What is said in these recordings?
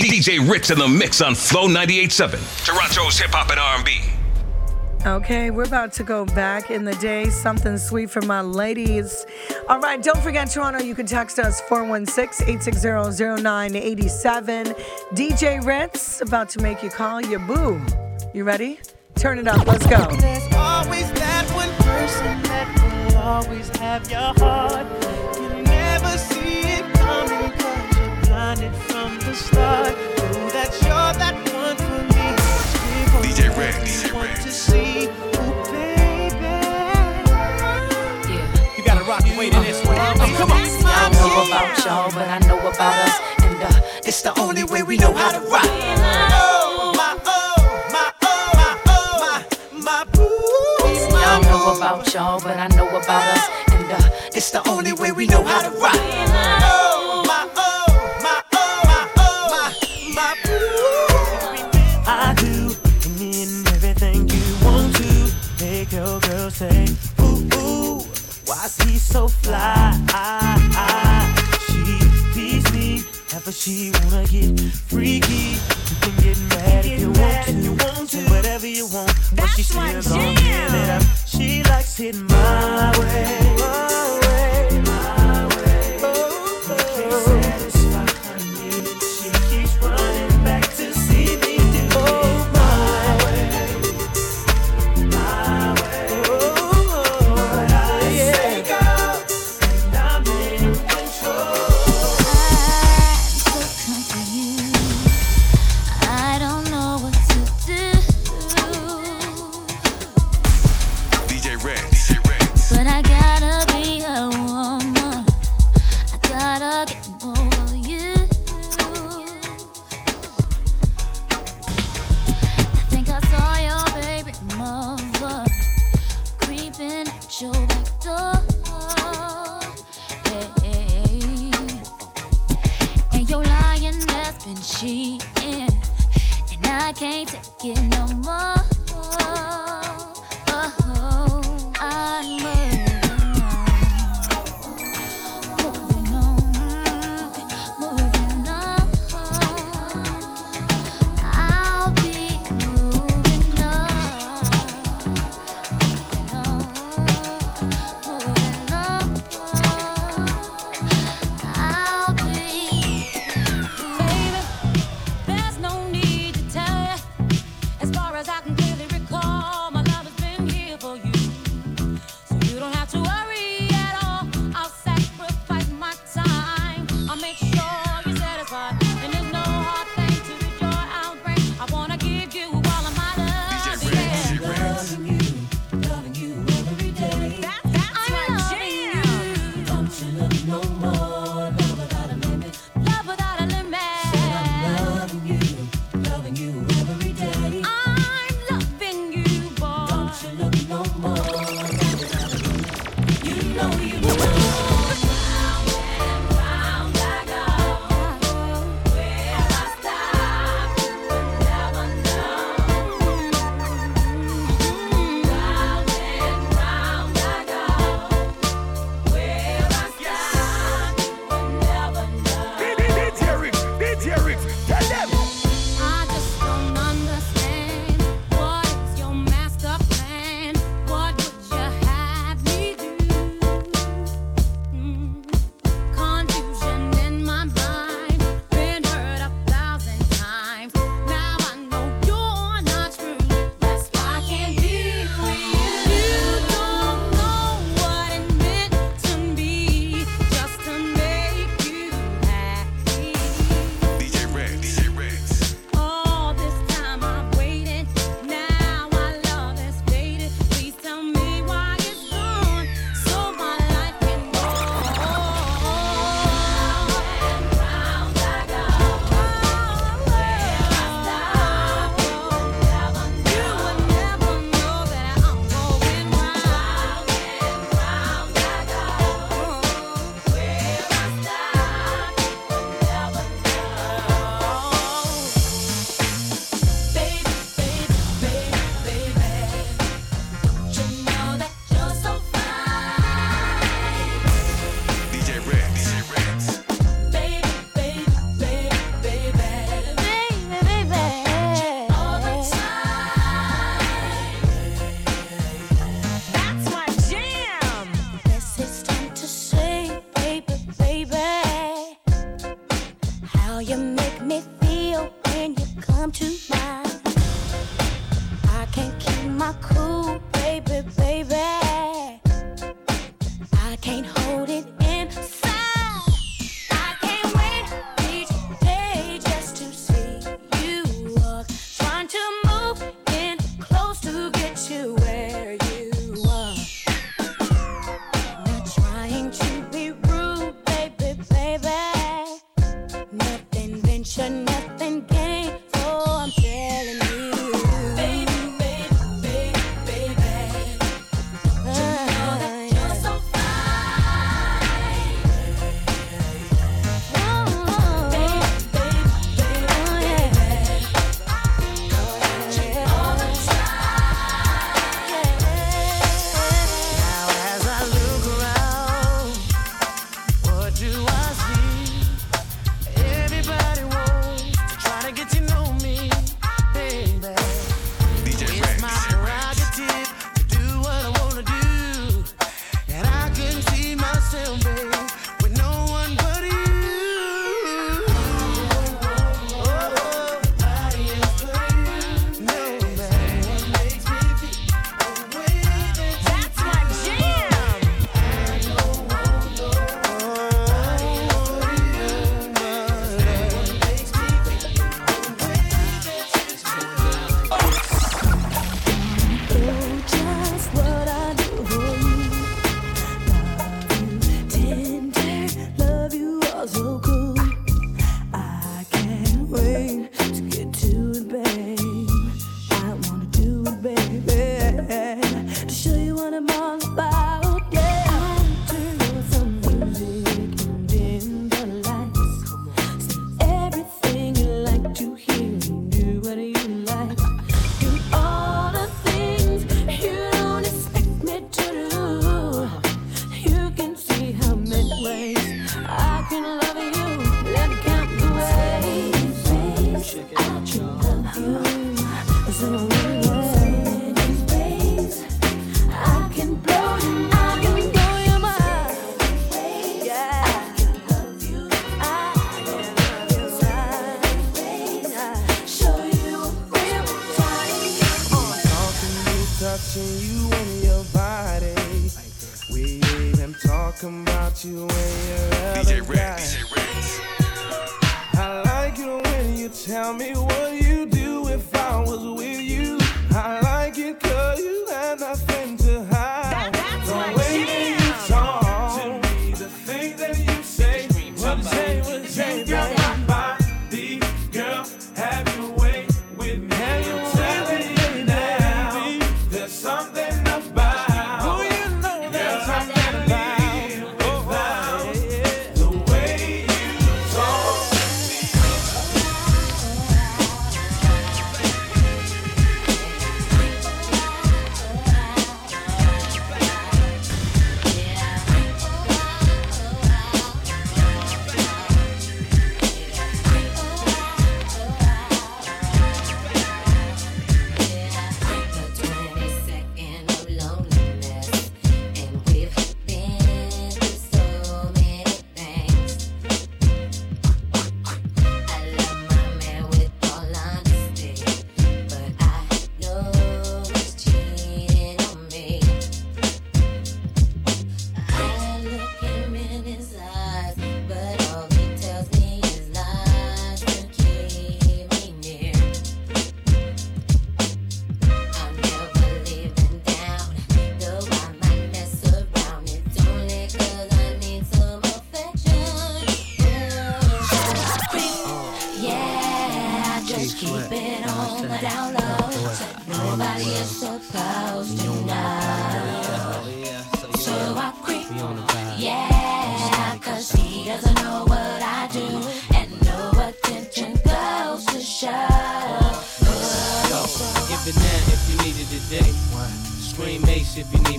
DJ Ritz in the mix on Flow 98.7, Toronto's hip hop and R&B. Okay, we're about to go back in the day. Something sweet for my ladies. All right, don't forget, Toronto, you can text us 416 860 0987. DJ Ritz, about to make you call your boo. You ready? Turn it up. Let's go. There's always that one person that will always have your heart. You're from the start. Know that you're that one for me. DJ Red, DJ want Red. to see. Ooh, baby. You gotta rock your way to this one. Oh, come on. I don't know about y'all, but I know about us. And uh, it's the only way we know how to rock. Oh, my, oh, my, oh, my, oh, my, my boo. I don't know about y'all, but I know about us. And uh, it's the only way we know how to rock. Oh, he so fly? She please me, ever she wanna get freaky. You can get mad if you want to. You want to. Whatever you want, but she still gon' give it up. She likes it my way. My way. My way. Oh, oh.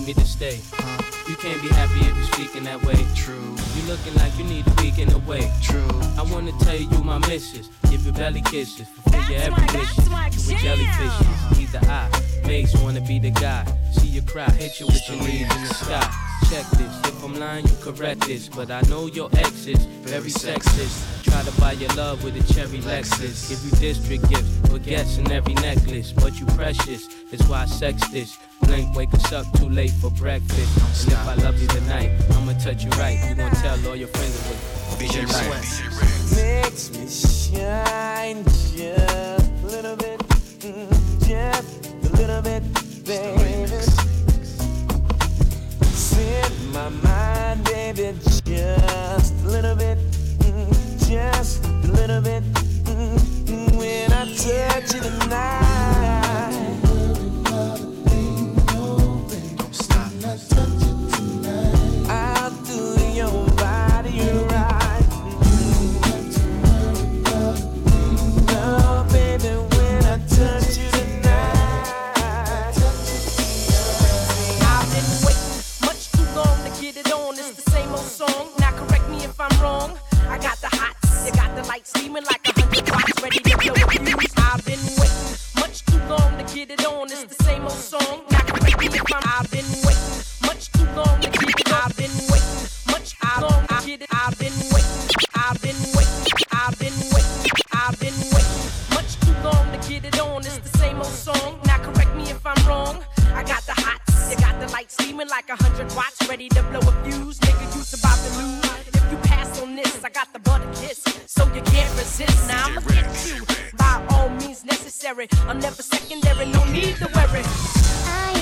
me to stay. Huh? You can't be happy if you're speaking that way. True. You looking like you need a week in the way. True. I wanna tell you my missus. Give your belly kisses. Fulfill your every wish. You jellyfish neither I, Mase wanna be the guy. See you cry. Hit you with your leaves in the sky. Check this. If I'm lying, you correct this. But I know your ex is very sexist. Try to buy your love with a cherry Lexus. Give you district gifts, baguettes in every necklace. But you precious, it's why I sex this. Blink, wake us up too late for breakfast. And if I love you tonight, I'ma touch you right. You gon' tell all your friends it was BJ Makes me shine just a little bit, mm, just a little bit, baby. Set my mind, baby, just a little bit, just a little bit. Mm, I've been waiting much too long to get it. I've been waiting much too long to get it. I've been waiting. I've been waiting. I've been waiting. I've been waiting much too long to get it on. It's the same old song. Now correct me if I'm wrong. I got the hots, you got the lights steaming like a hundred watts, ready to blow a fuse. Nigga, you's about to lose. If you pass on this, I got the butter kiss, so you can't resist. Now I'ma get you by all means necessary. I'm never secondary, no need to worry. I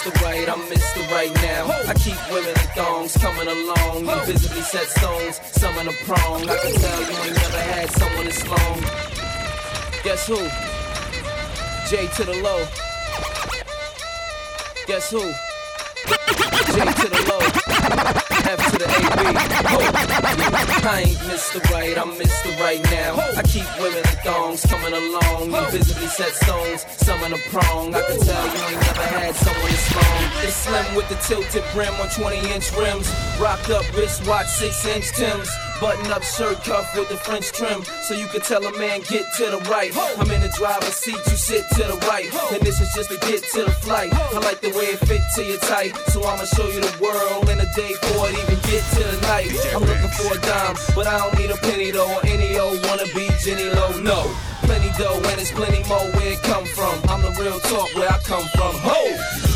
Mr. Right, I'm Mr. Right now. I keep women in thongs coming along. You visibly set stones, some in a prong. I can tell you ain't never had someone this long. Guess who? J to the low. Guess who? J to the low. F to the AB. I ain't Mr. Right, I'm Mr. Right now. I keep women in thongs coming along. You visibly set stones, some in a prong. I can tell you ain't never had someone this long. It's slim with the tilted brim on 20 inch rims. Rocked up wristwatch, 6 inch Tims. Button up shirt cuff with the French trim. So you can tell a man get to the right. I'm in the driver's seat, you sit to the right. And this is just to get to the flight. I like the way it fit to your tight. So I'ma show you the world in a day before it even get to the night. I'm looking for a dime, but I don't need a penny though. Or any old wanna be Jenny Low. No. Plenty dough and it's plenty more where it come from. I'm the real talk where I come from. Ho!